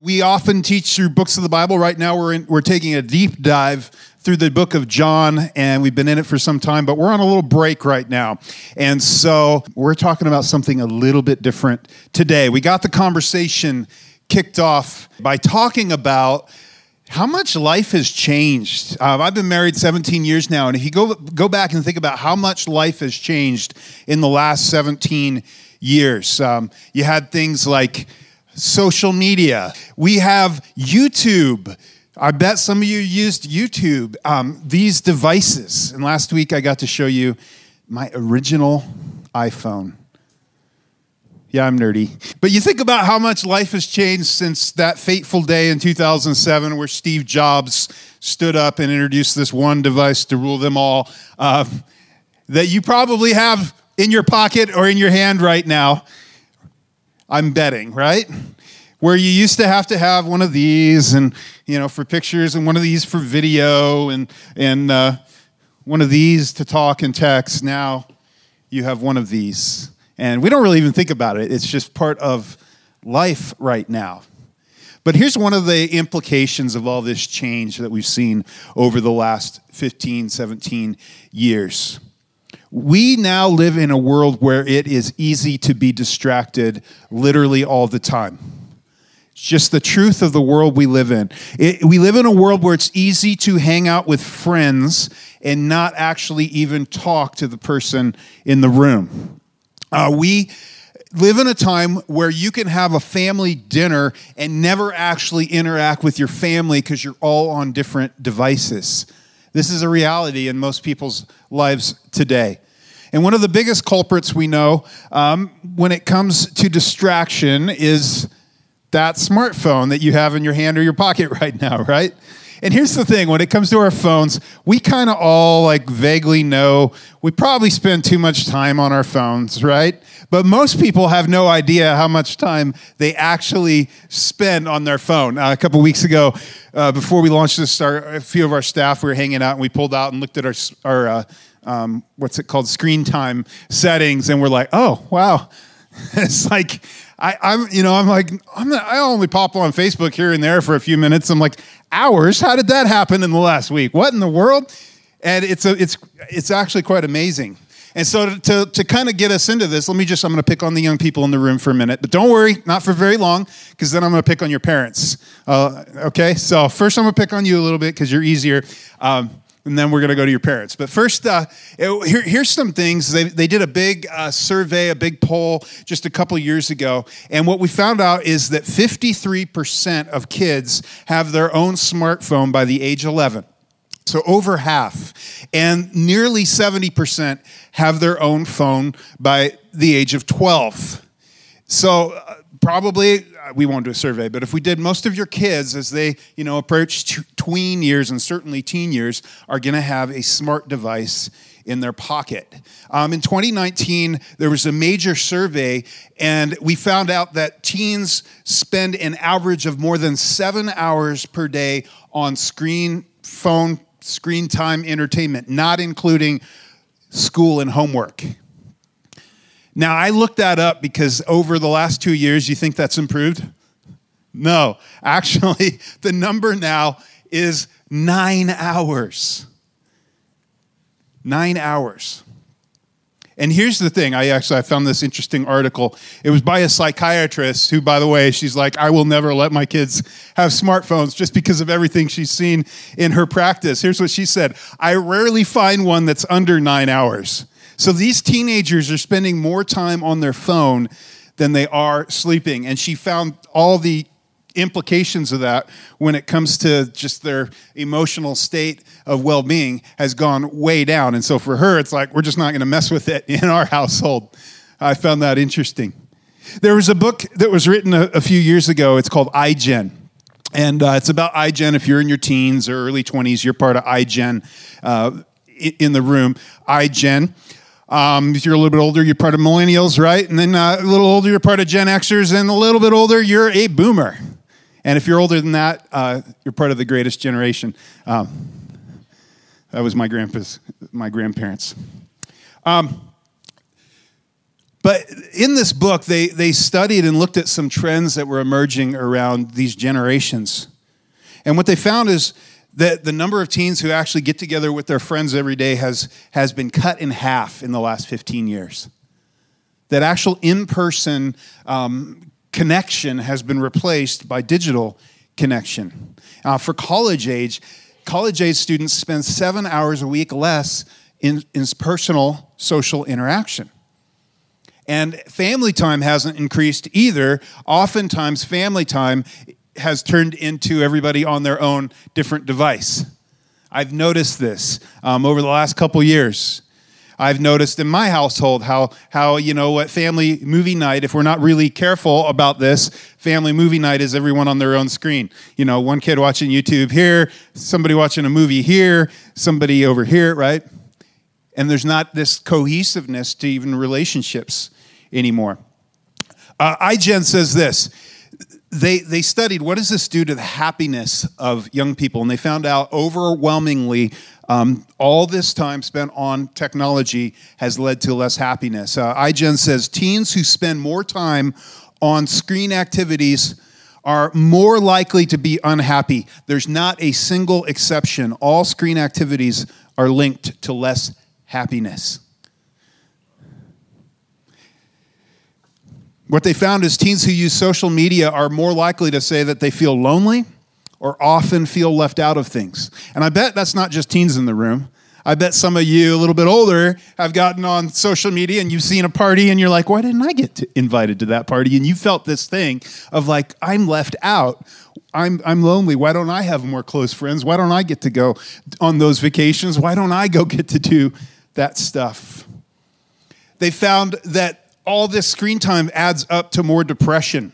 We often teach through books of the Bible. Right now, we're, in, we're taking a deep dive through the book of John, and we've been in it for some time, but we're on a little break right now. And so we're talking about something a little bit different today. We got the conversation kicked off by talking about how much life has changed. Uh, I've been married 17 years now, and if you go, go back and think about how much life has changed in the last 17 years, um, you had things like social media. We have YouTube. I bet some of you used YouTube. Um, these devices. And last week I got to show you my original iPhone. Yeah, I'm nerdy. But you think about how much life has changed since that fateful day in 2007 where Steve Jobs stood up and introduced this one device to rule them all uh, that you probably have in your pocket or in your hand right now. I'm betting, right? Where you used to have to have one of these and, you know, for pictures and one of these for video and, and uh, one of these to talk and text. Now you have one of these. And we don't really even think about it. It's just part of life right now. But here's one of the implications of all this change that we've seen over the last 15, 17 years. We now live in a world where it is easy to be distracted literally all the time. It's just the truth of the world we live in. It, we live in a world where it's easy to hang out with friends and not actually even talk to the person in the room. Uh, we live in a time where you can have a family dinner and never actually interact with your family because you're all on different devices. This is a reality in most people's lives today. And one of the biggest culprits we know um, when it comes to distraction is that smartphone that you have in your hand or your pocket right now, right? And here's the thing when it comes to our phones, we kind of all like vaguely know we probably spend too much time on our phones, right? But most people have no idea how much time they actually spend on their phone. Uh, a couple weeks ago, uh, before we launched this, our, a few of our staff we were hanging out and we pulled out and looked at our, our uh, um, what's it called, screen time settings, and we're like, oh, wow. it's like, I, am you know, I'm like, I'm not, I only pop on Facebook here and there for a few minutes. I'm like, hours? How did that happen in the last week? What in the world? And it's a, it's, it's actually quite amazing. And so to, to, to kind of get us into this, let me just, I'm going to pick on the young people in the room for a minute, but don't worry, not for very long, because then I'm going to pick on your parents. Uh, okay. So first I'm going to pick on you a little bit because you're easier. Um, and then we're going to go to your parents. But first, uh, here, here's some things. They, they did a big uh, survey, a big poll just a couple years ago. And what we found out is that 53% of kids have their own smartphone by the age 11. So over half. And nearly 70% have their own phone by the age of 12. So uh, probably uh, we won't do a survey, but if we did, most of your kids, as they you know approach tween years and certainly teen years, are going to have a smart device in their pocket. Um, in 2019, there was a major survey, and we found out that teens spend an average of more than seven hours per day on screen, phone, screen time entertainment, not including school and homework. Now, I looked that up because over the last two years, you think that's improved? No. Actually, the number now is nine hours. Nine hours. And here's the thing. I actually I found this interesting article. It was by a psychiatrist who, by the way, she's like, I will never let my kids have smartphones just because of everything she's seen in her practice. Here's what she said I rarely find one that's under nine hours. So these teenagers are spending more time on their phone than they are sleeping. And she found all the implications of that when it comes to just their emotional state of well being has gone way down. And so for her, it's like, we're just not going to mess with it in our household. I found that interesting. There was a book that was written a, a few years ago. It's called iGen. And uh, it's about iGen. If you're in your teens or early 20s, you're part of iGen uh, in the room. iGen um, if you're a little bit older, you're part of millennials, right? And then uh, a little older, you're part of Gen Xers, and a little bit older, you're a boomer. And if you're older than that, uh, you're part of the greatest generation. Um, that was my grandpa's, my grandparents. Um, But in this book, they, they studied and looked at some trends that were emerging around these generations. And what they found is that the number of teens who actually get together with their friends every day has, has been cut in half in the last 15 years. That actual in person um, connection has been replaced by digital connection. Uh, for college age, college age students spend seven hours a week less in, in personal social interaction. And family time hasn't increased either. Oftentimes, family time has turned into everybody on their own different device. I've noticed this um, over the last couple years. I've noticed in my household how how you know what family movie night if we're not really careful about this family movie night is everyone on their own screen you know one kid watching YouTube here somebody watching a movie here somebody over here right and there's not this cohesiveness to even relationships anymore uh, iGen says this they, they studied what does this do to the happiness of young people and they found out overwhelmingly um, all this time spent on technology has led to less happiness. Uh, igen says teens who spend more time on screen activities are more likely to be unhappy. There's not a single exception. All screen activities are linked to less happiness What they found is teens who use social media are more likely to say that they feel lonely or often feel left out of things. And I bet that's not just teens in the room. I bet some of you, a little bit older, have gotten on social media and you've seen a party and you're like, why didn't I get to invited to that party? And you felt this thing of like, I'm left out. I'm, I'm lonely. Why don't I have more close friends? Why don't I get to go on those vacations? Why don't I go get to do that stuff? They found that all this screen time adds up to more depression.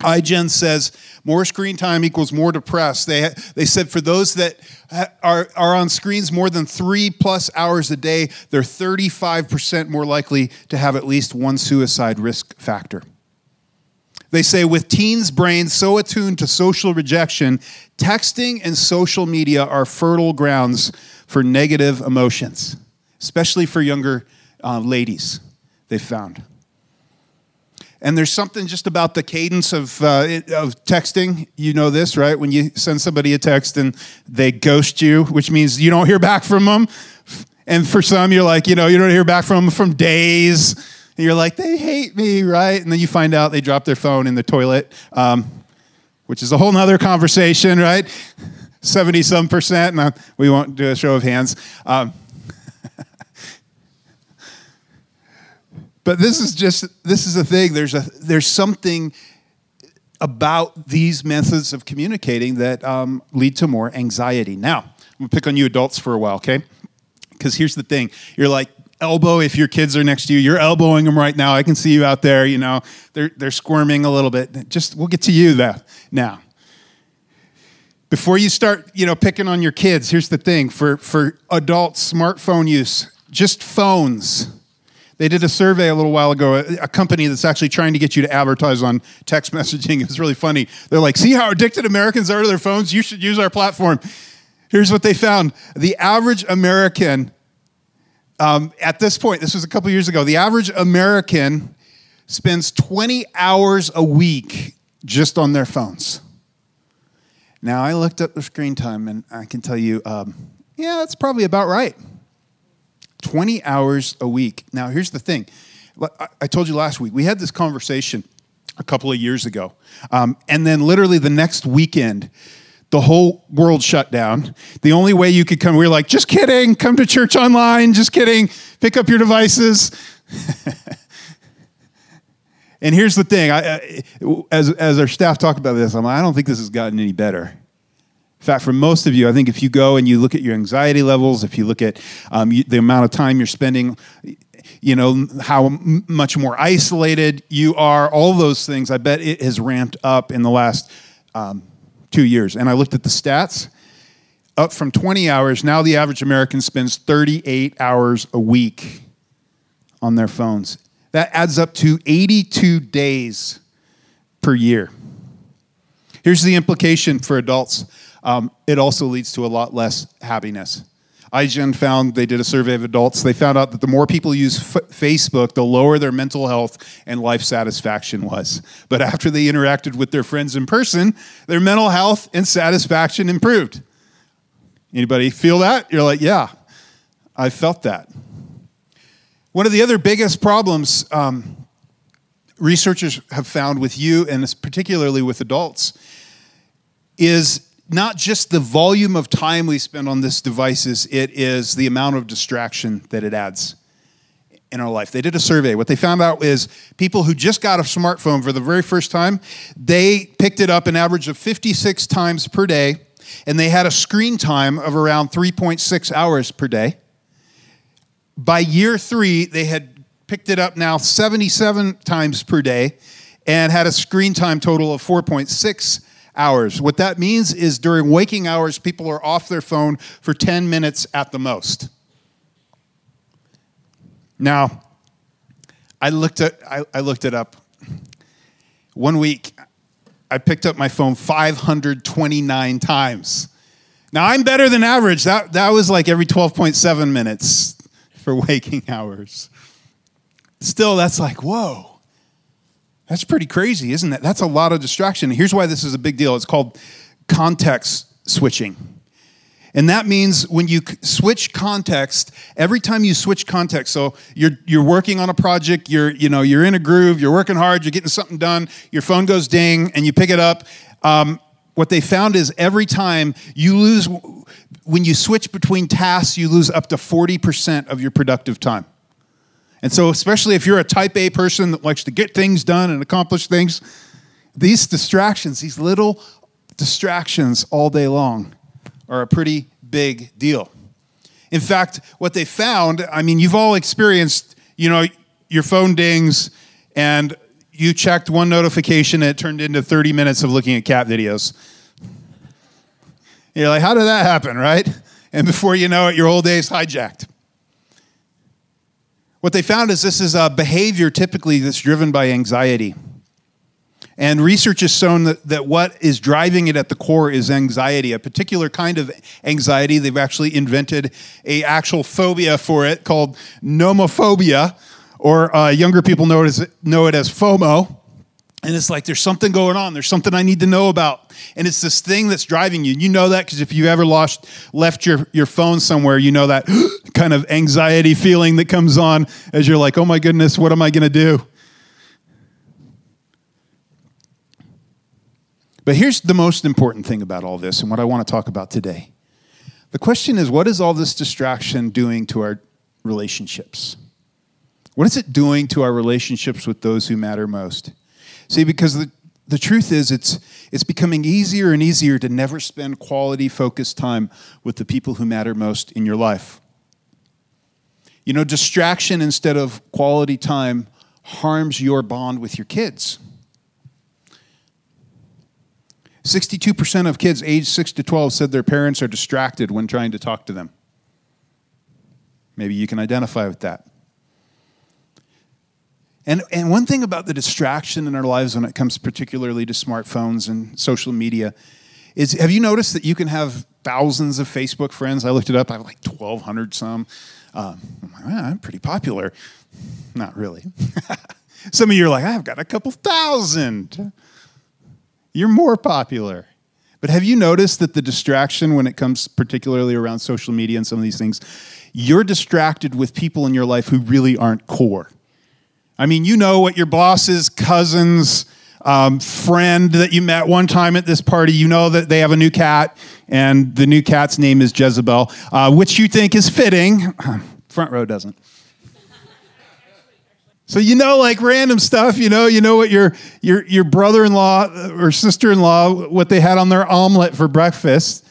iGen says more screen time equals more depressed. They, they said for those that are, are on screens more than three plus hours a day, they're 35% more likely to have at least one suicide risk factor. They say with teens' brains so attuned to social rejection, texting and social media are fertile grounds for negative emotions, especially for younger uh, ladies, they found. And there's something just about the cadence of, uh, of texting. You know this, right? When you send somebody a text and they ghost you, which means you don't hear back from them. And for some, you're like, you know, you don't hear back from them from days. And you're like, they hate me, right? And then you find out they dropped their phone in the toilet, um, which is a whole nother conversation, right? 70 some percent. And we won't do a show of hands. Um, But this is just this is the thing. There's a there's something about these methods of communicating that um, lead to more anxiety. Now, I'm gonna pick on you adults for a while, okay? Because here's the thing: you're like elbow if your kids are next to you. You're elbowing them right now. I can see you out there. You know they're they're squirming a little bit. Just we'll get to you that now. Before you start, you know, picking on your kids, here's the thing: for for adult smartphone use, just phones they did a survey a little while ago, a, a company that's actually trying to get you to advertise on text messaging. It's really funny. They're like, see how addicted Americans are to their phones? You should use our platform. Here's what they found the average American, um, at this point, this was a couple years ago, the average American spends 20 hours a week just on their phones. Now, I looked up the screen time and I can tell you, um, yeah, that's probably about right. 20 hours a week. Now, here's the thing I told you last week, we had this conversation a couple of years ago. Um, and then, literally, the next weekend, the whole world shut down. The only way you could come, we were like, just kidding, come to church online, just kidding, pick up your devices. and here's the thing I, as, as our staff talk about this, I'm like, I don't think this has gotten any better. In fact, for most of you, I think if you go and you look at your anxiety levels, if you look at um, you, the amount of time you're spending, you know, how m- much more isolated you are, all those things, I bet it has ramped up in the last um, two years. And I looked at the stats up from 20 hours. Now the average American spends 38 hours a week on their phones. That adds up to 82 days per year. Here's the implication for adults um, it also leads to a lot less happiness. iGen found they did a survey of adults. They found out that the more people use F- Facebook, the lower their mental health and life satisfaction was. But after they interacted with their friends in person, their mental health and satisfaction improved. Anybody feel that? You're like, yeah, I felt that. One of the other biggest problems um, researchers have found with you, and particularly with adults, is not just the volume of time we spend on this devices, it is the amount of distraction that it adds in our life. They did a survey. What they found out is people who just got a smartphone for the very first time, they picked it up an average of 56 times per day, and they had a screen time of around 3.6 hours per day. By year three, they had picked it up now 77 times per day and had a screen time total of 4.6 hours. What that means is during waking hours, people are off their phone for 10 minutes at the most. Now, I looked, at, I, I looked it up. One week, I picked up my phone 529 times. Now, I'm better than average. That, that was like every 12.7 minutes for waking hours. Still, that's like, whoa. That's pretty crazy, isn't it? That's a lot of distraction. Here's why this is a big deal it's called context switching. And that means when you switch context, every time you switch context, so you're, you're working on a project, you're, you know, you're in a groove, you're working hard, you're getting something done, your phone goes ding, and you pick it up. Um, what they found is every time you lose, when you switch between tasks, you lose up to 40% of your productive time. And so, especially if you're a type A person that likes to get things done and accomplish things, these distractions, these little distractions all day long, are a pretty big deal. In fact, what they found, I mean, you've all experienced, you know, your phone dings and you checked one notification and it turned into 30 minutes of looking at cat videos. You're like, how did that happen, right? And before you know it, your whole day is hijacked. What they found is this is a behavior typically that's driven by anxiety. And research has shown that, that what is driving it at the core is anxiety, a particular kind of anxiety. They've actually invented a actual phobia for it called nomophobia, or uh, younger people know it, as, know it as FOMO. And it's like there's something going on. There's something I need to know about. And it's this thing that's driving you. You know that because if you ever lost left your, your phone somewhere, you know that kind of anxiety feeling that comes on as you're like, oh my goodness, what am I going to do? But here's the most important thing about all this and what I want to talk about today. The question is what is all this distraction doing to our relationships? What is it doing to our relationships with those who matter most? See, because the, the truth is, it's, it's becoming easier and easier to never spend quality, focused time with the people who matter most in your life. You know, distraction instead of quality time harms your bond with your kids. 62% of kids aged 6 to 12 said their parents are distracted when trying to talk to them. Maybe you can identify with that. And, and one thing about the distraction in our lives when it comes particularly to smartphones and social media is have you noticed that you can have thousands of Facebook friends? I looked it up, I have like 1,200 some. Um, I'm like, I'm pretty popular. Not really. some of you are like, I've got a couple thousand. You're more popular. But have you noticed that the distraction when it comes particularly around social media and some of these things, you're distracted with people in your life who really aren't core. I mean, you know what your boss's cousin's um, friend that you met one time at this party, you know that they have a new cat, and the new cat's name is Jezebel, uh, which you think is fitting. Front row doesn't. So you know, like random stuff. You know, you know what your your your brother-in-law or sister-in-law what they had on their omelet for breakfast.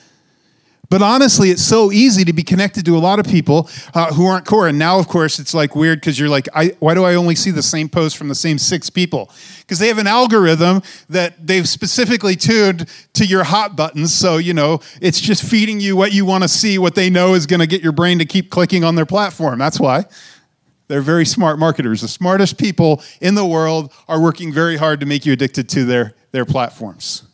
But honestly, it's so easy to be connected to a lot of people uh, who aren't core. And now, of course, it's like weird because you're like, why do I only see the same post from the same six people? Because they have an algorithm that they've specifically tuned to your hot buttons. So, you know, it's just feeding you what you want to see, what they know is going to get your brain to keep clicking on their platform. That's why. They're very smart marketers. The smartest people in the world are working very hard to make you addicted to their, their platforms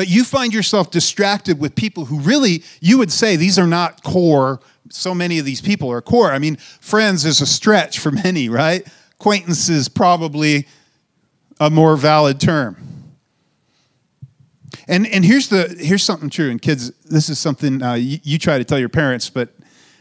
but you find yourself distracted with people who really, you would say, these are not core so many of these people are core. I mean, friends is a stretch for many, right? Acquaintance is probably a more valid term. And, and here's, the, here's something true, and kids, this is something uh, you, you try to tell your parents, but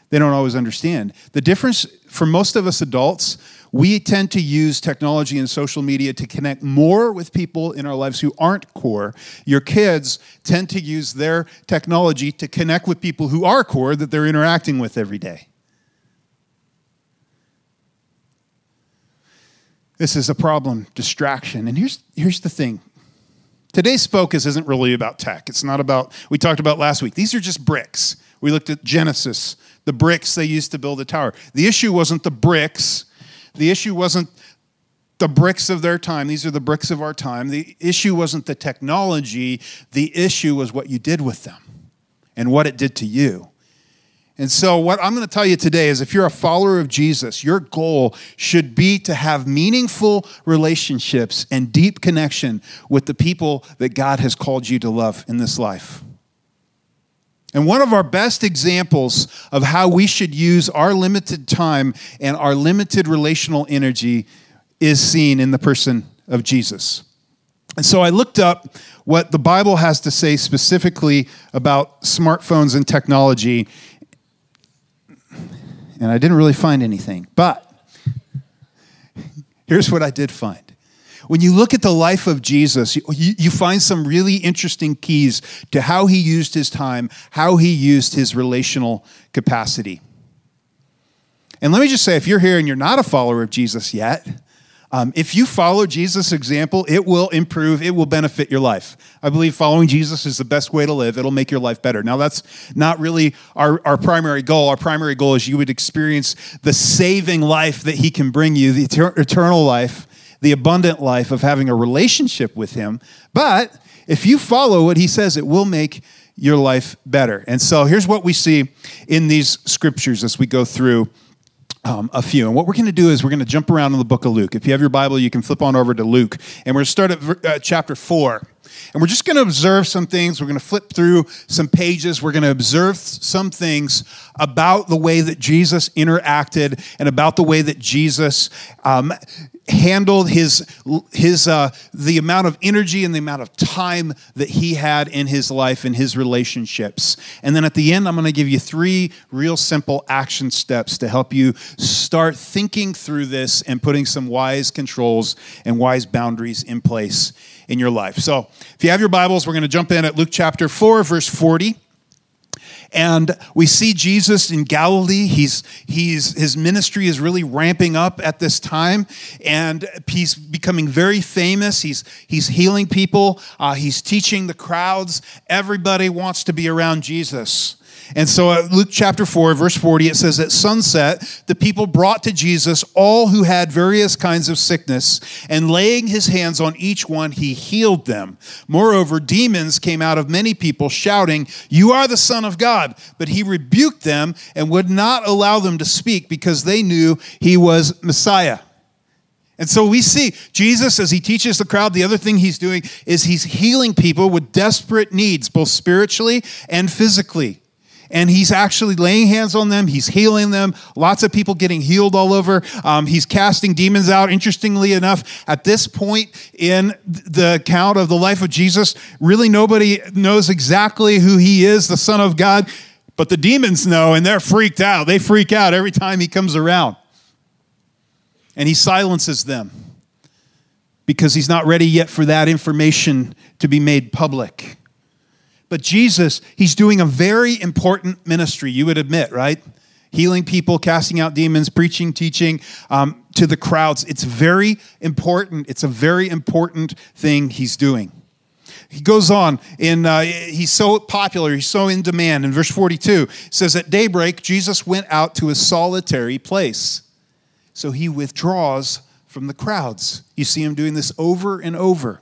they don't always understand. The difference for most of us adults, we tend to use technology and social media to connect more with people in our lives who aren't core. Your kids tend to use their technology to connect with people who are core that they're interacting with every day. This is a problem, distraction. And here's, here's the thing today's focus isn't really about tech. It's not about, we talked about last week. These are just bricks. We looked at Genesis, the bricks they used to build the tower. The issue wasn't the bricks, the issue wasn't the bricks of their time. These are the bricks of our time. The issue wasn't the technology, the issue was what you did with them and what it did to you. And so, what I'm going to tell you today is if you're a follower of Jesus, your goal should be to have meaningful relationships and deep connection with the people that God has called you to love in this life. And one of our best examples of how we should use our limited time and our limited relational energy is seen in the person of Jesus. And so I looked up what the Bible has to say specifically about smartphones and technology and I didn't really find anything. But here's what I did find. When you look at the life of Jesus, you, you, find some really interesting keys to how he used his time, how he used his relational capacity. And let me just say if you're here and you're not a follower of Jesus yet, um, if you follow Jesus' example, it will improve, it will benefit your life. I believe following Jesus is the best way to live. It'll make your life better. Now, that's not really our, our primary goal. Our primary goal is you would experience the saving life that He can bring you, the eternal life, the abundant life of having a relationship with Him. But if you follow what He says, it will make your life better. And so here's what we see in these scriptures as we go through um, a few. And what we're going to do is we're going to jump around in the book of Luke. If you have your Bible, you can flip on over to Luke. And we're going to start at uh, chapter 4. And we're just going to observe some things. We're going to flip through some pages. We're going to observe some things about the way that Jesus interacted and about the way that Jesus um, handled his his uh, the amount of energy and the amount of time that he had in his life and his relationships. And then at the end, I'm going to give you three real simple action steps to help you start thinking through this and putting some wise controls and wise boundaries in place in your life. So, if you have your Bibles, we're going to jump in at Luke chapter four, verse forty. And we see Jesus in Galilee. He's, he's, his ministry is really ramping up at this time, and he's becoming very famous. He's, he's healing people, uh, he's teaching the crowds. Everybody wants to be around Jesus. And so, at Luke chapter 4, verse 40, it says, At sunset, the people brought to Jesus all who had various kinds of sickness, and laying his hands on each one, he healed them. Moreover, demons came out of many people, shouting, You are the Son of God. But he rebuked them and would not allow them to speak because they knew he was Messiah. And so we see Jesus as he teaches the crowd, the other thing he's doing is he's healing people with desperate needs, both spiritually and physically and he's actually laying hands on them. He's healing them. Lots of people getting healed all over. Um, he's casting demons out. Interestingly enough, at this point in the account of the life of Jesus, really nobody knows exactly who he is, the Son of God, but the demons know and they're freaked out. They freak out every time he comes around. And he silences them because he's not ready yet for that information to be made public. But Jesus, he's doing a very important ministry, you would admit, right? Healing people, casting out demons, preaching, teaching um, to the crowds. It's very important. It's a very important thing he's doing. He goes on, and uh, he's so popular, he's so in demand. In verse 42, says, At daybreak, Jesus went out to a solitary place. So he withdraws from the crowds. You see him doing this over and over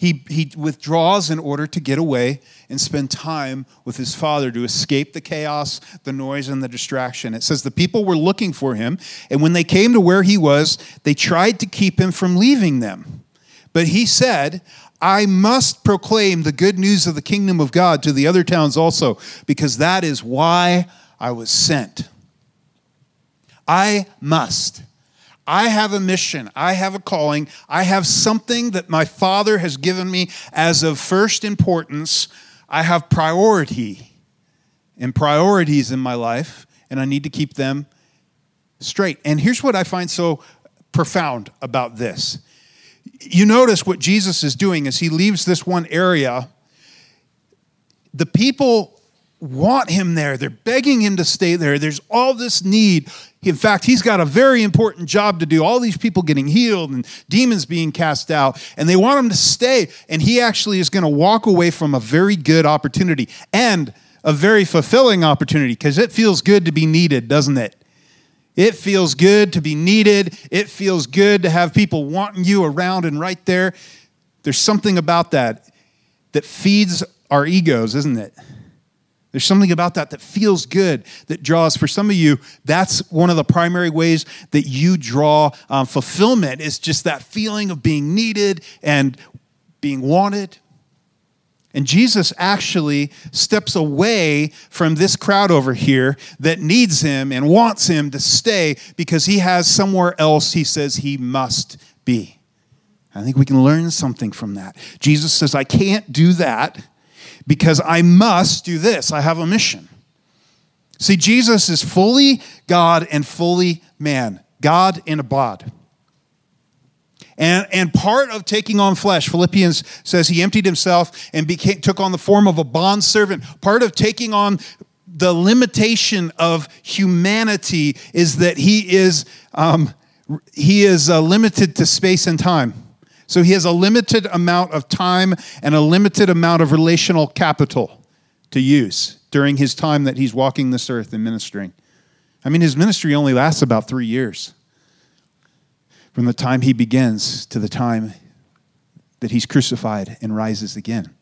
he, he withdraws in order to get away and spend time with his father to escape the chaos, the noise, and the distraction. It says the people were looking for him, and when they came to where he was, they tried to keep him from leaving them. But he said, I must proclaim the good news of the kingdom of God to the other towns also, because that is why I was sent. I must. I have a mission. I have a calling. I have something that my Father has given me as of first importance. I have priority and priorities in my life, and I need to keep them straight. And here's what I find so profound about this. You notice what Jesus is doing as he leaves this one area. The people want him there. They're begging him to stay there. There's all this need. In fact, he's got a very important job to do. All these people getting healed and demons being cast out, and they want him to stay. And he actually is going to walk away from a very good opportunity and a very fulfilling opportunity because it feels good to be needed, doesn't it? It feels good to be needed. It feels good to have people wanting you around and right there. There's something about that that feeds our egos, isn't it? There's something about that that feels good, that draws. For some of you, that's one of the primary ways that you draw um, fulfillment, is just that feeling of being needed and being wanted. And Jesus actually steps away from this crowd over here that needs him and wants him to stay because he has somewhere else he says he must be. I think we can learn something from that. Jesus says, I can't do that because I must do this. I have a mission. See, Jesus is fully God and fully man, God in a bod. And, and part of taking on flesh, Philippians says he emptied himself and became, took on the form of a bond servant. Part of taking on the limitation of humanity is that he is, um, he is uh, limited to space and time. So he has a limited amount of time and a limited amount of relational capital to use during his time that he's walking this earth and ministering. I mean, his ministry only lasts about three years from the time he begins to the time that he's crucified and rises again.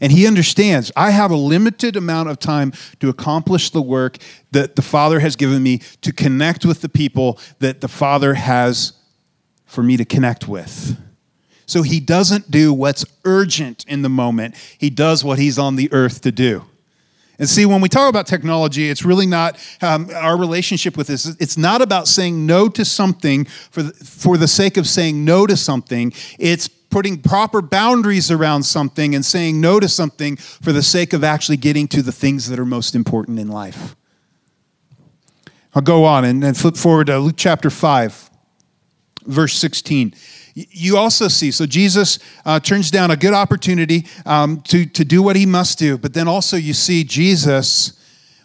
And he understands I have a limited amount of time to accomplish the work that the Father has given me to connect with the people that the Father has for me to connect with. So he doesn't do what's urgent in the moment, he does what he's on the earth to do. And see, when we talk about technology, it's really not um, our relationship with this. It's not about saying no to something for the, for the sake of saying no to something. It's putting proper boundaries around something and saying no to something for the sake of actually getting to the things that are most important in life. I'll go on and, and flip forward to Luke chapter 5, verse 16 you also see, so Jesus uh, turns down a good opportunity um, to, to do what he must do, but then also you see Jesus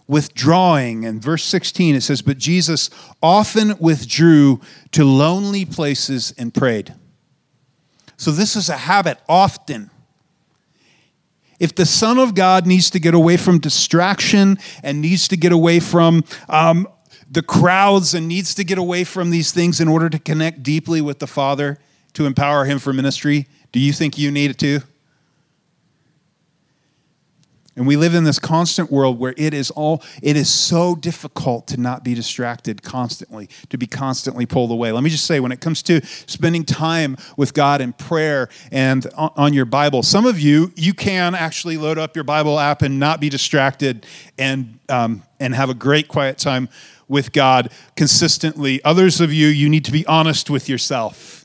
withdrawing. In verse 16, it says, But Jesus often withdrew to lonely places and prayed. So this is a habit often. If the Son of God needs to get away from distraction and needs to get away from um, the crowds and needs to get away from these things in order to connect deeply with the Father, to empower him for ministry? Do you think you need it too? And we live in this constant world where it is all it is so difficult to not be distracted constantly, to be constantly pulled away. Let me just say when it comes to spending time with God in prayer and on your Bible, some of you you can actually load up your Bible app and not be distracted and um, and have a great quiet time with God consistently. Others of you you need to be honest with yourself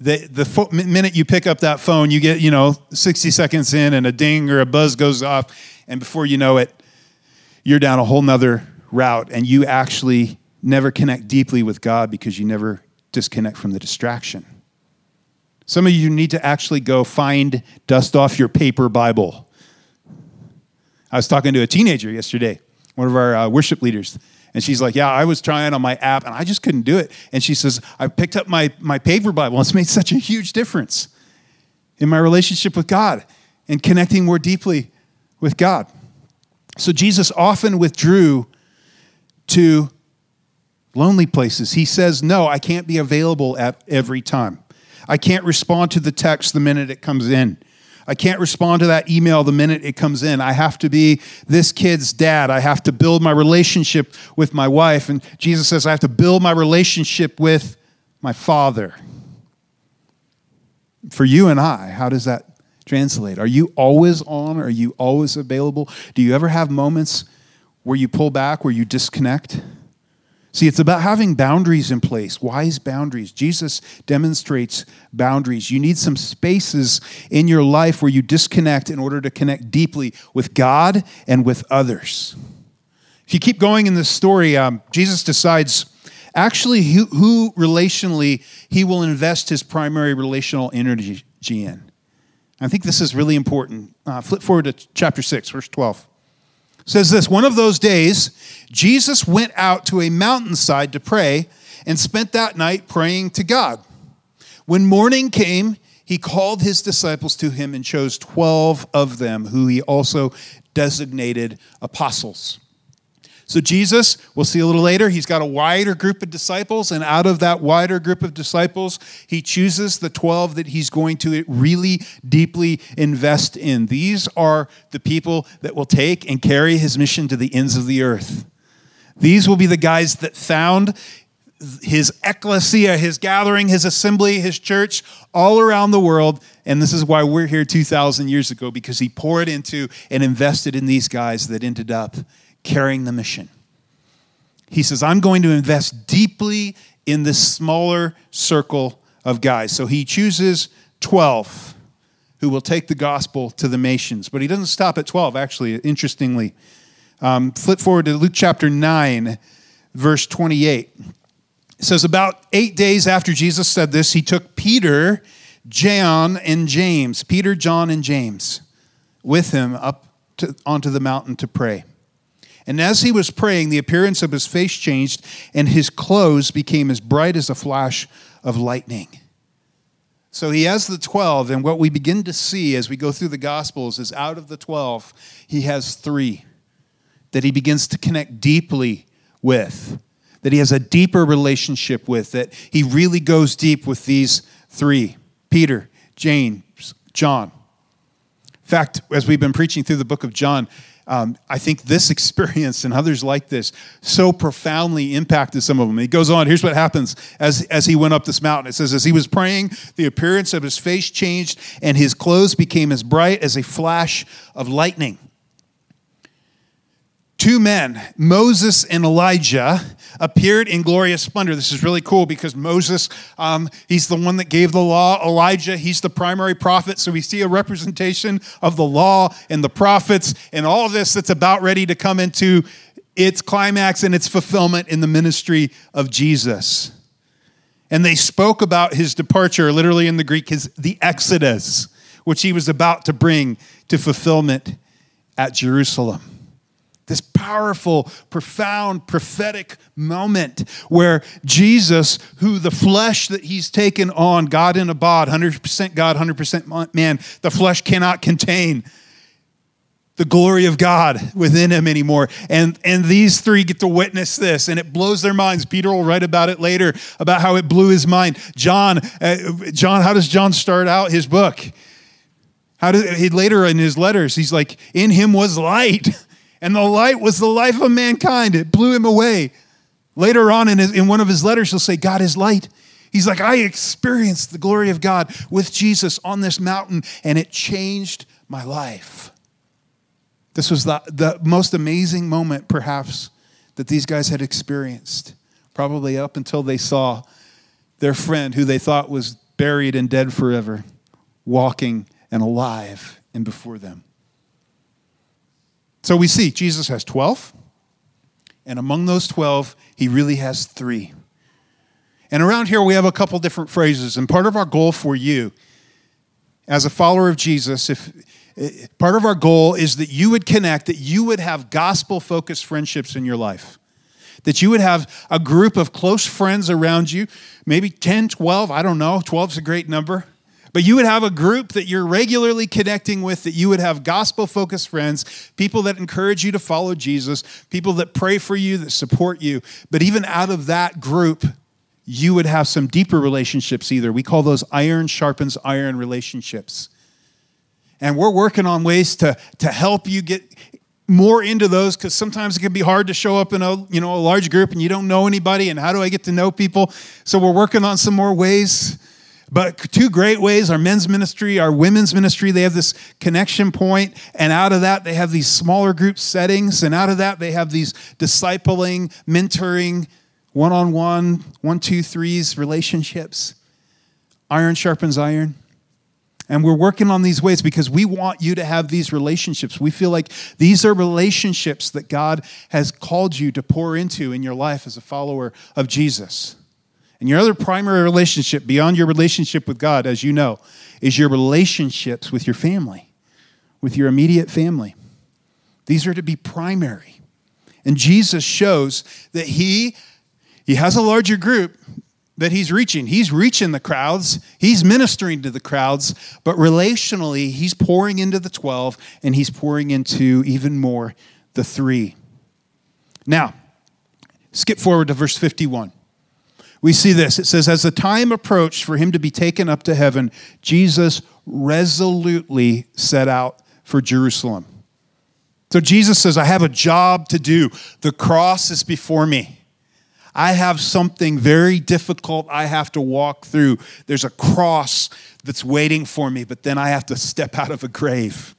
the, the fo- minute you pick up that phone, you get, you know, 60 seconds in and a ding or a buzz goes off. And before you know it, you're down a whole nother route and you actually never connect deeply with God because you never disconnect from the distraction. Some of you need to actually go find, dust off your paper Bible. I was talking to a teenager yesterday, one of our uh, worship leaders. And she's like, Yeah, I was trying on my app and I just couldn't do it. And she says, I picked up my, my paper Bible. It's made such a huge difference in my relationship with God and connecting more deeply with God. So Jesus often withdrew to lonely places. He says, No, I can't be available at every time. I can't respond to the text the minute it comes in. I can't respond to that email the minute it comes in. I have to be this kid's dad. I have to build my relationship with my wife. And Jesus says, I have to build my relationship with my father. For you and I, how does that translate. Are you always on? Are you always available? Do you ever have moments where you pull back, where you disconnect? See, it's about having boundaries in place, wise boundaries. Jesus demonstrates boundaries. You need some spaces in your life where you disconnect in order to connect deeply with God and with others. If you keep going in this story, um, Jesus decides actually who, who relationally he will invest his primary relational energy in. I think this is really important. Uh, flip forward to chapter 6, verse 12. Says this One of those days, Jesus went out to a mountainside to pray and spent that night praying to God. When morning came, he called his disciples to him and chose 12 of them, who he also designated apostles. So, Jesus, we'll see a little later, he's got a wider group of disciples, and out of that wider group of disciples, he chooses the 12 that he's going to really deeply invest in. These are the people that will take and carry his mission to the ends of the earth. These will be the guys that found his ecclesia, his gathering, his assembly, his church all around the world. And this is why we're here 2,000 years ago, because he poured into and invested in these guys that ended up carrying the mission. He says, I'm going to invest deeply in this smaller circle of guys. So he chooses 12 who will take the gospel to the nations. But he doesn't stop at 12, actually, interestingly. Um, flip forward to Luke chapter 9, verse 28. It says, About eight days after Jesus said this, he took Peter, John, and James, Peter, John, and James, with him up to, onto the mountain to pray. And as he was praying, the appearance of his face changed, and his clothes became as bright as a flash of lightning. So he has the 12, and what we begin to see as we go through the Gospels is out of the 12, he has three that he begins to connect deeply with, that he has a deeper relationship with, that he really goes deep with these three Peter, James, John. In fact, as we've been preaching through the book of John, um, I think this experience and others like this so profoundly impacted some of them. He goes on, here's what happens as, as he went up this mountain. It says, As he was praying, the appearance of his face changed, and his clothes became as bright as a flash of lightning two men, Moses and Elijah, appeared in glorious splendor. This is really cool because Moses, um, he's the one that gave the law. Elijah, he's the primary prophet. So we see a representation of the law and the prophets and all of this that's about ready to come into its climax and its fulfillment in the ministry of Jesus. And they spoke about his departure, literally in the Greek, his the Exodus, which he was about to bring to fulfillment at Jerusalem. This powerful, profound, prophetic moment where Jesus, who the flesh that he's taken on, God in a bod, 100% God, 100% man, the flesh cannot contain the glory of God within him anymore. And, and these three get to witness this, and it blows their minds. Peter will write about it later, about how it blew his mind. John, uh, John, how does John start out his book? How did he later in his letters, he's like, in him was light. And the light was the life of mankind. It blew him away. Later on in, his, in one of his letters, he'll say, God is light. He's like, I experienced the glory of God with Jesus on this mountain, and it changed my life. This was the, the most amazing moment, perhaps, that these guys had experienced, probably up until they saw their friend, who they thought was buried and dead forever, walking and alive and before them. So we see Jesus has 12, and among those 12, he really has three. And around here, we have a couple different phrases. And part of our goal for you, as a follower of Jesus, if eh, part of our goal is that you would connect, that you would have gospel focused friendships in your life. That you would have a group of close friends around you, maybe 10, 12, I don't know, 12 is a great number but you would have a group that you're regularly connecting with, that you would have gospel focused friends, people that encourage you to follow Jesus, people that pray for you, that support you. But even out of that group, you would have some deeper relationships either. We call those iron sharpens iron relationships. And we're working on ways to, to help you get more into those because sometimes it can be hard to show up in a you know a large group and you don't know anybody and how do I get to know people? So we're working on some more ways But two great ways our men's ministry, our women's ministry, they have this connection point, and out of that, they have these smaller group settings, and out of that, they have these discipling, mentoring, one on one, one, two, threes relationships. Iron sharpens iron. And we're working on these ways because we want you to have these relationships. We feel like these are relationships that God has called you to pour into in your life as a follower of Jesus. And your other primary relationship beyond your relationship with God, as you know, is your relationships with your family, with your immediate family. These are to be primary. And Jesus shows that he, he has a larger group that he's reaching. He's reaching the crowds, he's ministering to the crowds, but relationally, he's pouring into the 12 and he's pouring into even more the three. Now, skip forward to verse 51 we see this. It says, As the time approached for him to be taken up to heaven, Jesus resolutely set out for Jerusalem. So Jesus says, I have a job to do. The cross is before me. I have something very difficult I have to walk through. There's a cross that's waiting for me, but then I have to step out of a grave.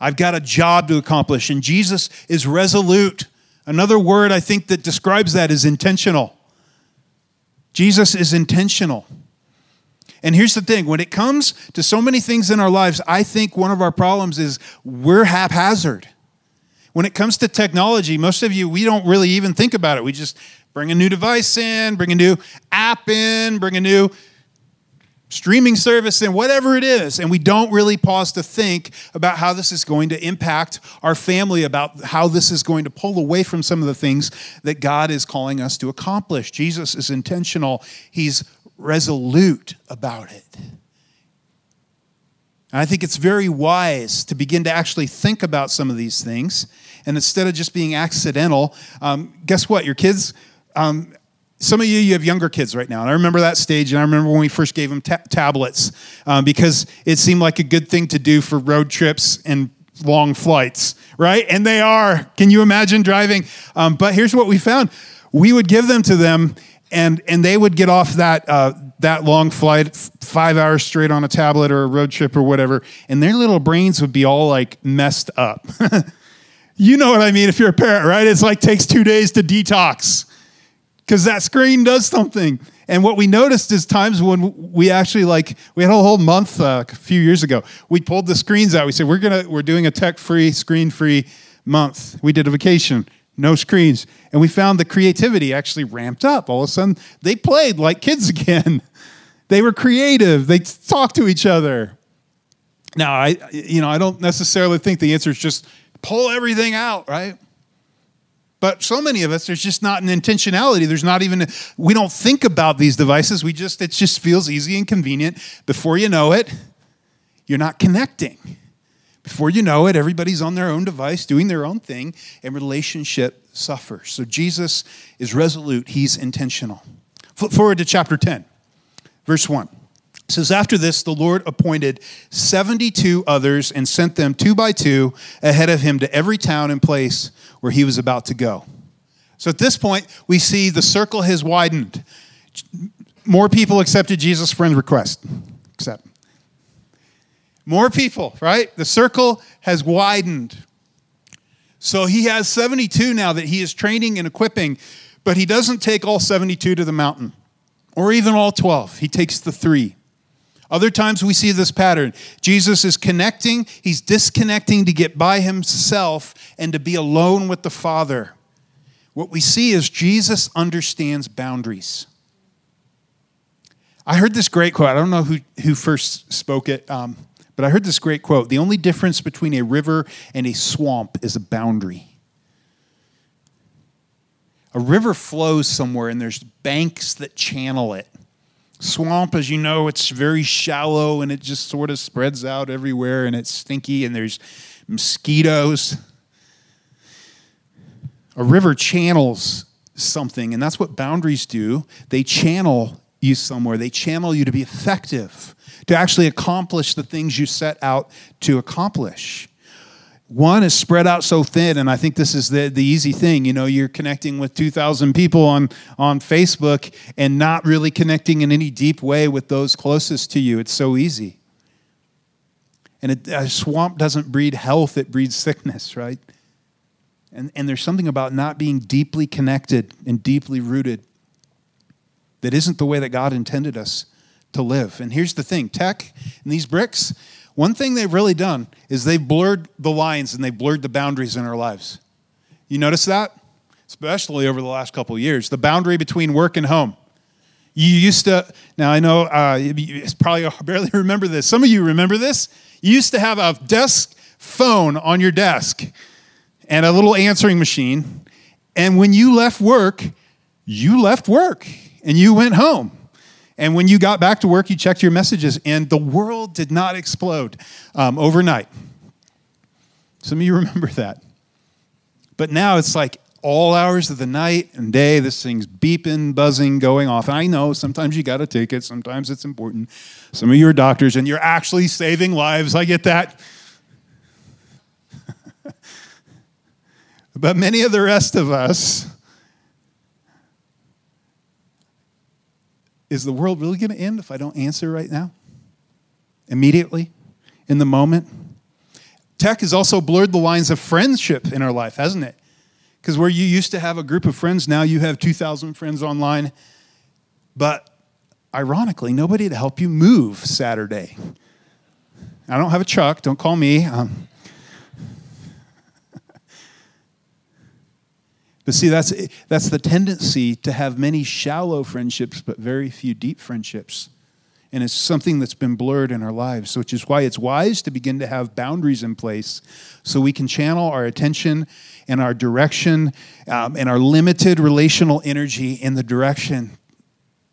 I've got a job to accomplish, and Jesus is resolute. Another word I think that describes that is intentional. Jesus is intentional. And here's the thing when it comes to so many things in our lives, I think one of our problems is we're haphazard. When it comes to technology, most of you, we don't really even think about it. We just bring a new device in, bring a new app in, bring a new streaming service and whatever it is. And we don't really pause to think about how this is going to impact our family, about how this is going to pull away from some of the things that God is calling us to accomplish. Jesus is intentional, He's resolute about it. And I think it's very wise to begin to actually think about some of these things. And instead of just being accidental, um, guess what? Your kids, um, some of you, you have younger kids right now. And I remember that stage, and I remember when we first gave them ta- tablets um, because it seemed like a good thing to do for road trips and long flights, right? And they are. Can you imagine driving? Um, but here's what we found we would give them to them, and, and they would get off that, uh, that long flight, five hours straight on a tablet or a road trip or whatever, and their little brains would be all like messed up. you know what I mean if you're a parent, right? It's like takes two days to detox because that screen does something. And what we noticed is times when we actually like we had a whole month uh, a few years ago. We pulled the screens out. We said we're gonna we're doing a tech free, screen free month. We did a vacation, no screens, and we found the creativity actually ramped up. All of a sudden, they played like kids again. they were creative. They talked to each other. Now, I you know I don't necessarily think the answer is just pull everything out, right? But so many of us, there's just not an intentionality. There's not even, we don't think about these devices. We just, it just feels easy and convenient. Before you know it, you're not connecting. Before you know it, everybody's on their own device doing their own thing, and relationship suffers. So Jesus is resolute, he's intentional. Flip forward to chapter 10, verse 1. It says, After this, the Lord appointed 72 others and sent them two by two ahead of him to every town and place where he was about to go. So at this point, we see the circle has widened. More people accepted Jesus' friend request. Accept. More people, right? The circle has widened. So he has 72 now that he is training and equipping, but he doesn't take all 72 to the mountain or even all 12. He takes the three. Other times we see this pattern. Jesus is connecting, he's disconnecting to get by himself and to be alone with the Father. What we see is Jesus understands boundaries. I heard this great quote. I don't know who, who first spoke it, um, but I heard this great quote. The only difference between a river and a swamp is a boundary. A river flows somewhere and there's banks that channel it. Swamp, as you know, it's very shallow and it just sort of spreads out everywhere and it's stinky and there's mosquitoes. A river channels something, and that's what boundaries do. They channel you somewhere, they channel you to be effective, to actually accomplish the things you set out to accomplish. One is spread out so thin and i think this is the, the easy thing you know you're connecting with 2000 people on, on facebook and not really connecting in any deep way with those closest to you. It's so easy. And it, a swamp doesn't breed health it breeds sickness right? And, and there's something about not being deeply connected and deeply rooted that isn't the way that god intended us to live. And here's the thing tech and these bricks one thing they've really done is they've blurred the lines and they've blurred the boundaries in our lives. You notice that? Especially over the last couple of years. The boundary between work and home. You used to, now I know uh, you probably barely remember this. Some of you remember this. You used to have a desk phone on your desk and a little answering machine. And when you left work, you left work and you went home. And when you got back to work, you checked your messages, and the world did not explode um, overnight. Some of you remember that. But now it's like all hours of the night and day, this thing's beeping, buzzing, going off. And I know sometimes you got to take it, sometimes it's important. Some of you are doctors, and you're actually saving lives. I get that. but many of the rest of us, is the world really going to end if I don't answer right now? Immediately? In the moment? Tech has also blurred the lines of friendship in our life, hasn't it? Because where you used to have a group of friends, now you have 2,000 friends online. But ironically, nobody to help you move Saturday. I don't have a Chuck, don't call me. Um, But see, that's, that's the tendency to have many shallow friendships, but very few deep friendships. And it's something that's been blurred in our lives, which is why it's wise to begin to have boundaries in place so we can channel our attention and our direction um, and our limited relational energy in the direction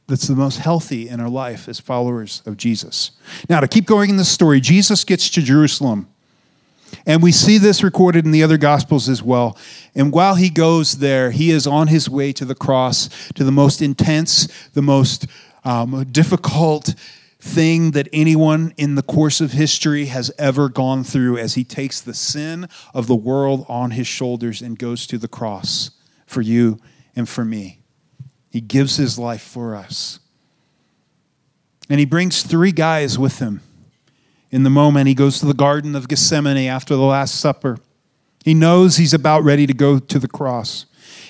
that's the most healthy in our life as followers of Jesus. Now, to keep going in the story, Jesus gets to Jerusalem. And we see this recorded in the other Gospels as well. And while he goes there, he is on his way to the cross, to the most intense, the most um, difficult thing that anyone in the course of history has ever gone through as he takes the sin of the world on his shoulders and goes to the cross for you and for me. He gives his life for us. And he brings three guys with him in the moment he goes to the Garden of Gethsemane after the Last Supper. He knows he's about ready to go to the cross.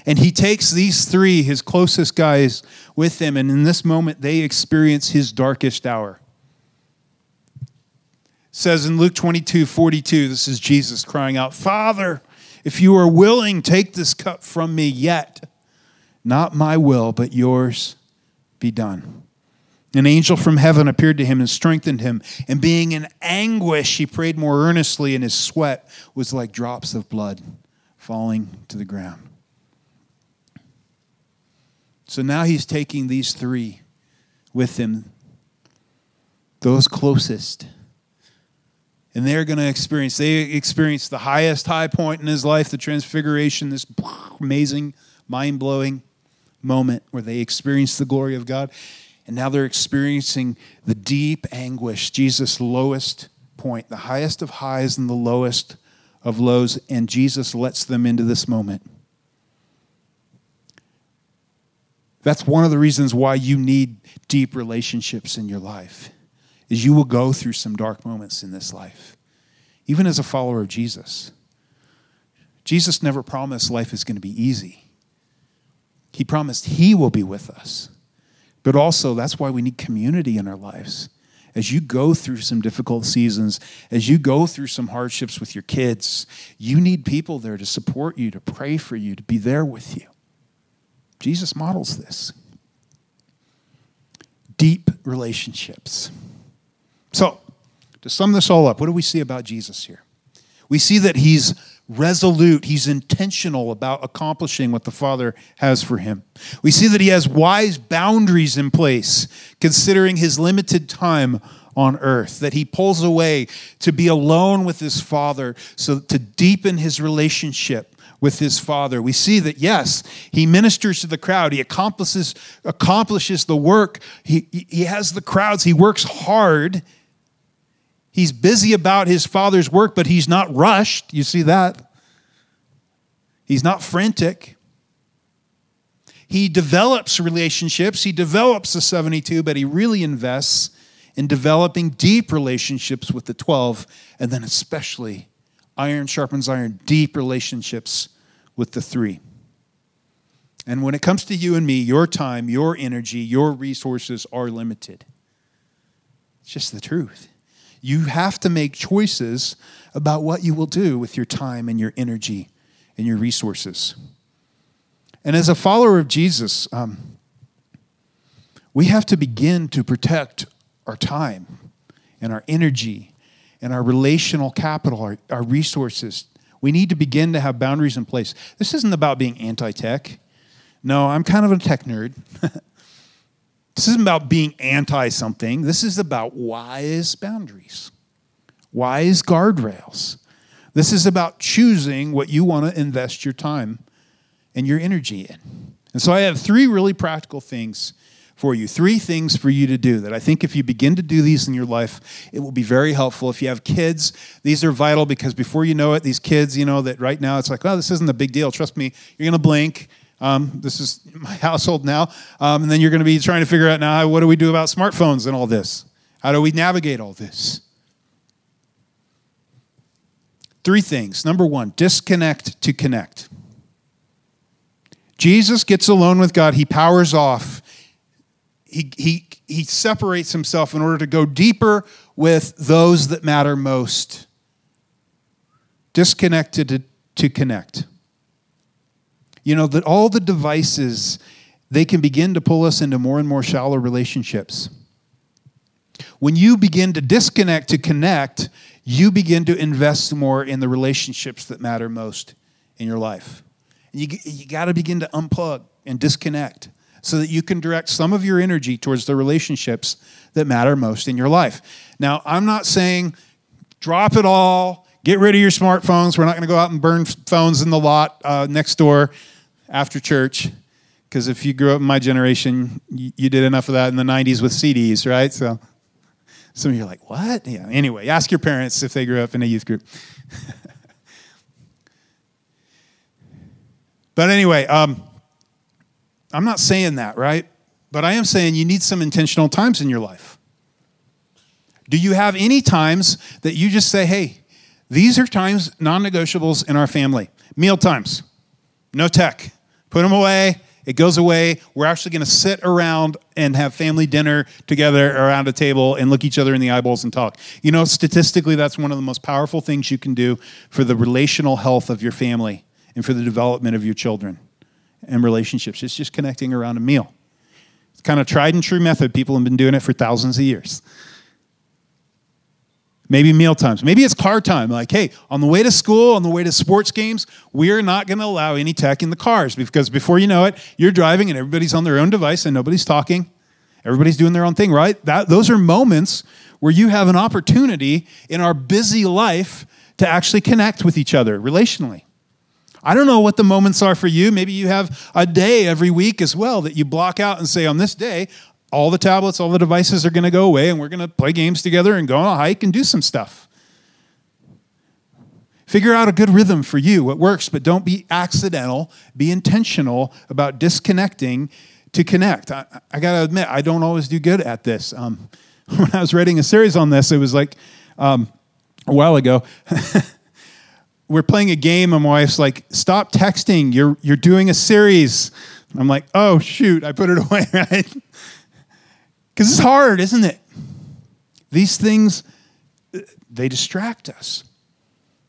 And he takes these three, his closest guys, with him. And in this moment, they experience his darkest hour. It says in Luke 22 42, this is Jesus crying out, Father, if you are willing, take this cup from me, yet not my will, but yours be done. An angel from heaven appeared to him and strengthened him. And being in anguish, he prayed more earnestly, and his sweat was like drops of blood falling to the ground. So now he's taking these three with him, those closest. And they're going to experience, they experience the highest high point in his life, the transfiguration, this amazing, mind blowing moment where they experience the glory of God. And now they're experiencing the deep anguish, Jesus' lowest point, the highest of highs and the lowest of lows. And Jesus lets them into this moment. That's one of the reasons why you need deep relationships in your life. Is you will go through some dark moments in this life. Even as a follower of Jesus. Jesus never promised life is going to be easy. He promised he will be with us. But also, that's why we need community in our lives. As you go through some difficult seasons, as you go through some hardships with your kids, you need people there to support you, to pray for you, to be there with you. Jesus models this. Deep relationships. So, to sum this all up, what do we see about Jesus here? We see that he's resolute, he's intentional about accomplishing what the Father has for him. We see that he has wise boundaries in place, considering his limited time on earth, that he pulls away to be alone with his Father, so to deepen his relationship with his father. We see that yes, he ministers to the crowd. He accomplishes accomplishes the work. He he has the crowds. He works hard He's busy about his father's work, but he's not rushed. You see that? He's not frantic. He develops relationships, he develops the 72, but he really invests in developing deep relationships with the 12, and then especially iron sharpens iron, deep relationships with the three. And when it comes to you and me, your time, your energy, your resources are limited. It's just the truth. You have to make choices about what you will do with your time and your energy and your resources. And as a follower of Jesus, um, we have to begin to protect our time and our energy and our relational capital, our, our resources. We need to begin to have boundaries in place. This isn't about being anti tech. No, I'm kind of a tech nerd. this isn't about being anti something. This is about wise boundaries, wise guardrails. This is about choosing what you want to invest your time and your energy in. And so I have three really practical things for you. Three things for you to do that I think if you begin to do these in your life, it will be very helpful. If you have kids, these are vital because before you know it, these kids, you know, that right now it's like, oh, this isn't a big deal. Trust me, you're going to blink. Um, this is my household now. Um, and then you're going to be trying to figure out now what do we do about smartphones and all this? How do we navigate all this? Three things. Number one, disconnect to connect. Jesus gets alone with God, he powers off. He, he, he separates himself in order to go deeper with those that matter most. Disconnected to, to connect. You know, that all the devices, they can begin to pull us into more and more shallow relationships. When you begin to disconnect to connect, you begin to invest more in the relationships that matter most in your life. You, you got to begin to unplug and disconnect so that you can direct some of your energy towards the relationships that matter most in your life. Now, I'm not saying drop it all, get rid of your smartphones. We're not going to go out and burn phones in the lot uh, next door after church. Because if you grew up in my generation, you, did enough of that in the 90s with CDs, right? So some of you are like, what? Yeah, anyway, ask your parents if they grew up in a youth group. But anyway, um, I'm not saying that, right? But I am saying you need some intentional times in your life. Do you have any times that you just say, hey, these are times non negotiables in our family? Meal times, no tech, put them away. It goes away. We're actually going to sit around and have family dinner together around a table and look each other in the eyeballs and talk. You know, statistically, that's one of the most powerful things you can do for the relational health of your family and for the development of your children and relationships. It's just connecting around a meal. It's kind of tried and true method. People have been doing it for thousands of years. Maybe meal times. Maybe it's car time. Like, hey, on the way to school, on the way to sports games, we're not going to allow any tech in the cars because before you know it, you're driving and everybody's on their own device and nobody's talking. Everybody's doing their own thing, right? That, those are moments where you have an opportunity in our busy life to actually connect with each other relationally. I don't know what the moments are for you. Maybe you have a day every week as well that you block out and say, on this day, all the tablets, all the devices are going to go away, and we're going to play games together and go on a hike and do some stuff. Figure out a good rhythm for you, what works, but don't be accidental. Be intentional about disconnecting to connect. I, I got to admit, I don't always do good at this. Um, when I was writing a series on this, it was like um, a while ago. we're playing a game and my wife's like, stop texting. You're, you're doing a series. I'm like, oh, shoot, I put it away, right? Because it's hard, isn't it? These things, they distract us.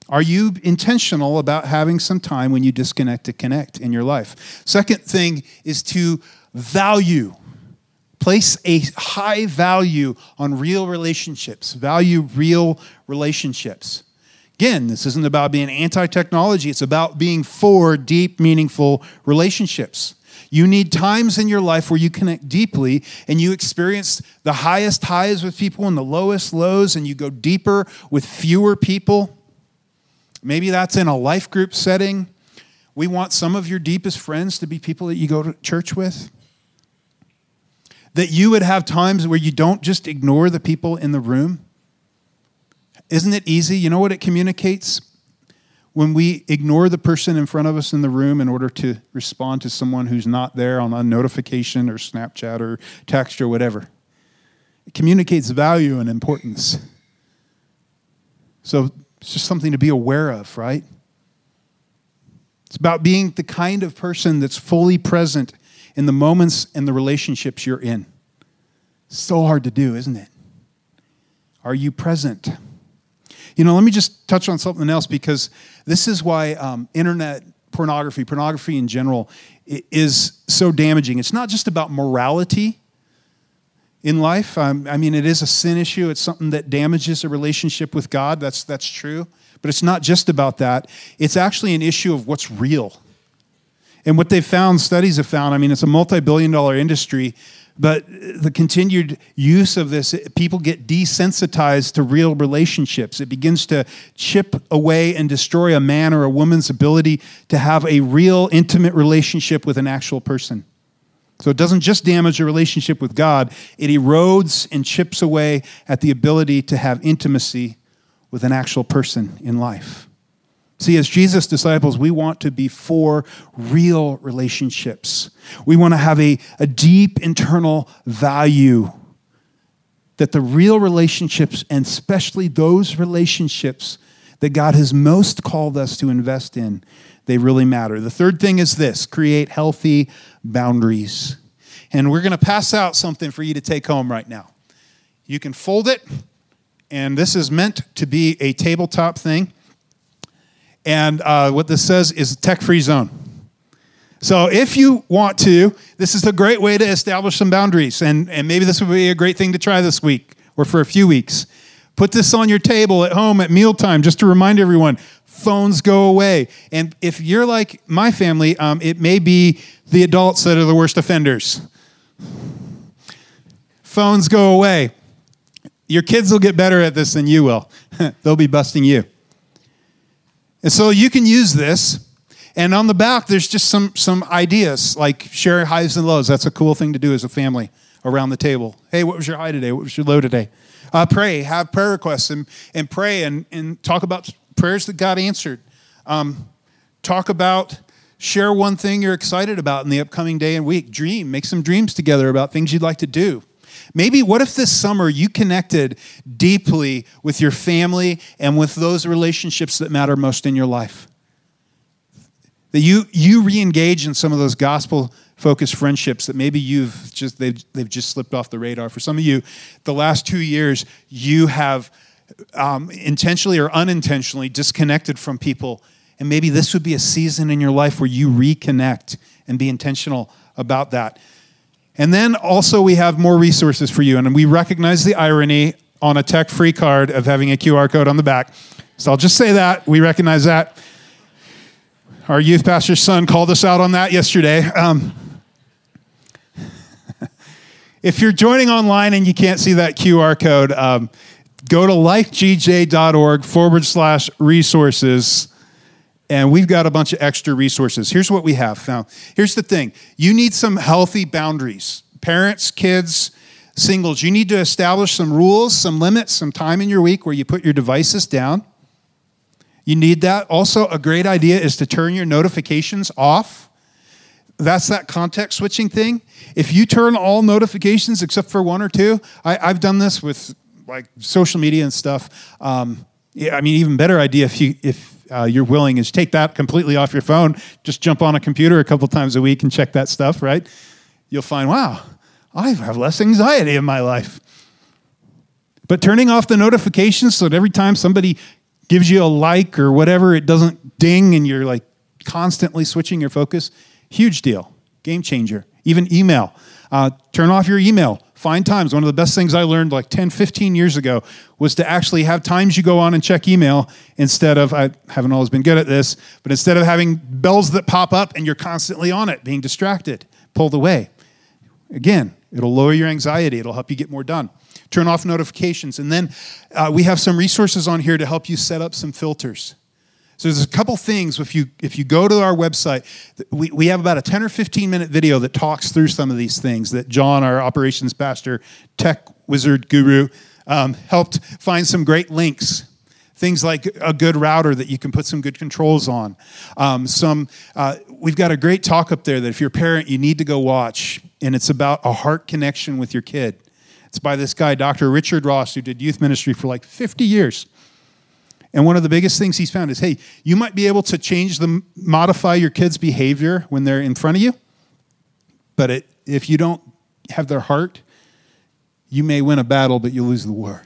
Are you intentional about having some time when you disconnect to connect in your life? Second thing is to value. Place a high value on real relationships. Value real relationships. Again, this isn't about being anti technology, it's about being for deep, meaningful relationships. You need times in your life where you connect deeply and you experience the highest highs with people and the lowest lows, and you go deeper with fewer people. Maybe that's in a life group setting. We want some of your deepest friends to be people that you go to church with. That you would have times where you don't just ignore the people in the room isn't it easy? You know what it communicates? When we ignore the person in front of us in the room in order to respond to someone who's not there on a notification or Snapchat or text or whatever, it communicates value and importance. So it's just something to be aware of, right? It's about being the kind of person that's fully present in the moments and the relationships you're in. So hard to do, isn't it? Are you present? You know, let me just touch on something else because this is why um, internet pornography, pornography in general, is so damaging. It's not just about morality in life. Um, I mean, it is a sin issue. It's something that damages a relationship with God. That's that's true. But it's not just about that. It's actually an issue of what's real. And what they've found, studies have found, I mean, it's a multi billion dollar industry, but the continued use of this, people get desensitized to real relationships. It begins to chip away and destroy a man or a woman's ability to have a real intimate relationship with an actual person. So it doesn't just damage a relationship with God, it erodes and chips away at the ability to have intimacy with an actual person in life. See, as Jesus' disciples, we want to be for real relationships. We want to have a, a deep internal value that the real relationships, and especially those relationships that God has most called us to invest in, they really matter. The third thing is this create healthy boundaries. And we're going to pass out something for you to take home right now. You can fold it and this is meant to be a tabletop thing. And uh, what this says is tech free zone. So if you want to, this is a great way to establish some boundaries. And, and maybe this would be a great thing to try this week or for a few weeks. Put this on your table at home at mealtime just to remind everyone phones go away. And if you're like my family, um, it may be the adults that are the worst offenders. Phones go away. Your kids will get better at this than you will. They'll be busting you. And so you can use this. And on the back, there's just some, some ideas like share highs and lows. That's a cool thing to do as a family around the table. Hey, what was your high today? What was your low today? Uh, pray, have prayer requests, and, and pray and, and talk about prayers that God answered. Um, talk about, share one thing you're excited about in the upcoming day and week. Dream, make some dreams together about things you'd like to do. Maybe what if this summer you connected deeply with your family and with those relationships that matter most in your life? That you you re-engage in some of those gospel focused friendships that maybe you've just they've, they've just slipped off the radar. For some of you, the last two years you have um, intentionally or unintentionally disconnected from people, and maybe this would be a season in your life where you reconnect and be intentional about that. And then also, we have more resources for you. And we recognize the irony on a tech free card of having a QR code on the back. So I'll just say that. We recognize that. Our youth pastor's son called us out on that yesterday. Um, if you're joining online and you can't see that QR code, um, go to lifegj.org forward slash resources and we've got a bunch of extra resources. Here's what we have. Now, here's the thing you need some healthy boundaries. Parents, kids, singles, you need to establish some rules, some limits, some time in your week where you put your devices down. You need that. Also, a great idea is to turn your notifications off. That's that context switching thing. If you turn all notifications except for one or two, I, have done this with like social media and stuff. Um, yeah, I mean, even better idea if you if uh, you're willing is take that completely off your phone. Just jump on a computer a couple times a week and check that stuff, right? You'll find, wow, I have less anxiety in my life. But turning off the notifications so that every time somebody gives you a like or whatever, it doesn't ding and you're like constantly switching your focus, huge deal, game changer. Even email. Uh, turn off your email find times. One of the best things I learned like 10, 15 years ago was to actually have times you go on and check email instead of, I haven't always been good at this, but instead of having bells that pop up and you're constantly on it, being distracted, pulled away. Again, it'll lower your anxiety, it'll help you get more done. Turn off notifications. And then uh, we have some resources on here to help you set up some filters. So there's a couple things. If you if you go to our website, we, we have about a 10 or 15 minute video that talks through some of these things that John, our operations pastor, tech wizard guru, um, helped find some great links. Things like a good router that you can put some good controls on. Um, some uh, we've got a great talk up there that if you're a parent, you need to go watch, and it's about a heart connection with your kid. It's by this guy, Dr. Richard Ross, who did youth ministry for like 50 years. And one of the biggest things he's found is hey, you might be able to change the, modify your kids' behavior when they're in front of you, but it, if you don't have their heart, you may win a battle, but you'll lose the war.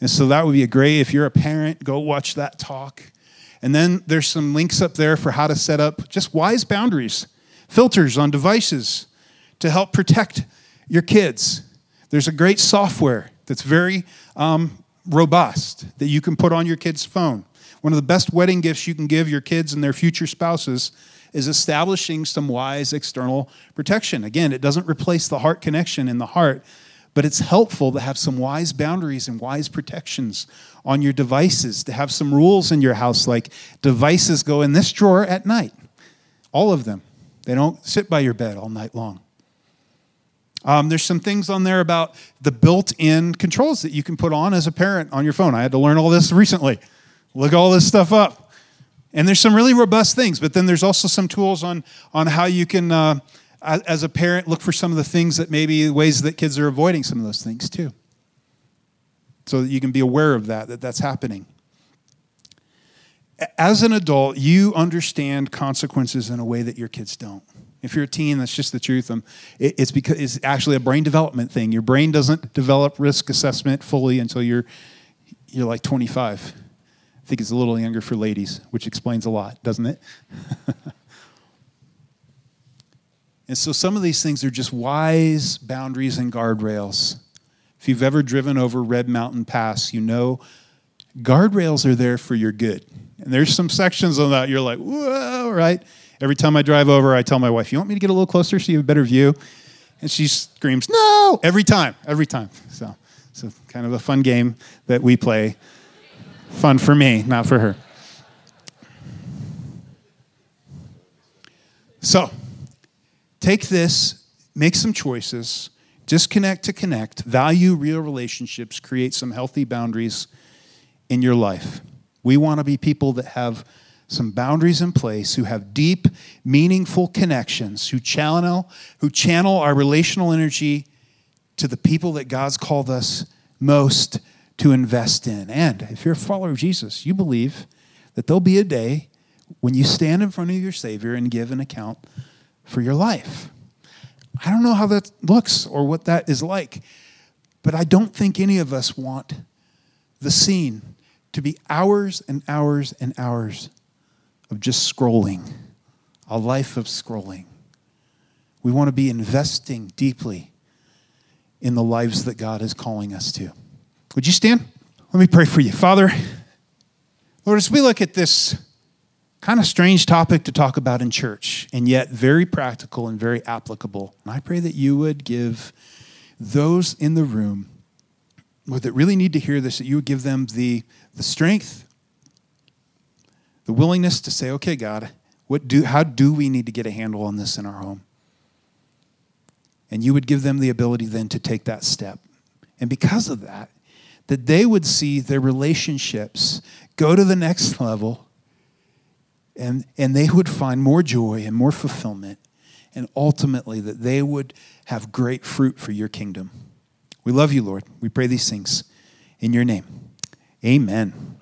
And so that would be a great, if you're a parent, go watch that talk. And then there's some links up there for how to set up just wise boundaries, filters on devices to help protect your kids. There's a great software that's very um, robust that you can put on your kid's phone. One of the best wedding gifts you can give your kids and their future spouses is establishing some wise external protection. Again, it doesn't replace the heart connection in the heart, but it's helpful to have some wise boundaries and wise protections on your devices, to have some rules in your house like devices go in this drawer at night. All of them. They don't sit by your bed all night long. Um, there's some things on there about the built in controls that you can put on as a parent on your phone. I had to learn all this recently. Look all this stuff up. And there's some really robust things, but then there's also some tools on, on how you can, uh, as a parent, look for some of the things that maybe ways that kids are avoiding some of those things too. So that you can be aware of that, that that's happening. As an adult, you understand consequences in a way that your kids don't. If you're a teen, that's just the truth. Um, it's because it's actually a brain development thing. Your brain doesn't develop risk assessment fully until you're you're like 25. I think it's a little younger for ladies, which explains a lot, doesn't it? and so some of these things are just wise boundaries and guardrails. If you've ever driven over Red Mountain Pass, you know guardrails are there for your good. And there's some sections on that you're like, whoa, right? Every time I drive over, I tell my wife, You want me to get a little closer so you have a better view? And she screams, No! Every time, every time. So, so kind of a fun game that we play. Fun for me, not for her. So, take this, make some choices, disconnect to connect, value real relationships, create some healthy boundaries in your life. We want to be people that have some boundaries in place, who have deep, meaningful connections, who channel, who channel our relational energy to the people that God's called us most to invest in. And if you're a follower of Jesus, you believe that there'll be a day when you stand in front of your Savior and give an account for your life. I don't know how that looks or what that is like, but I don't think any of us want the scene to be hours and hours and hours of just scrolling, a life of scrolling. We want to be investing deeply in the lives that God is calling us to. Would you stand? Let me pray for you. Father, Lord, as we look at this kind of strange topic to talk about in church, and yet very practical and very applicable, I pray that you would give those in the room that really need to hear this, that you would give them the, the strength the willingness to say, okay, God, what do, how do we need to get a handle on this in our home? And you would give them the ability then to take that step. And because of that, that they would see their relationships go to the next level and, and they would find more joy and more fulfillment. And ultimately, that they would have great fruit for your kingdom. We love you, Lord. We pray these things in your name. Amen.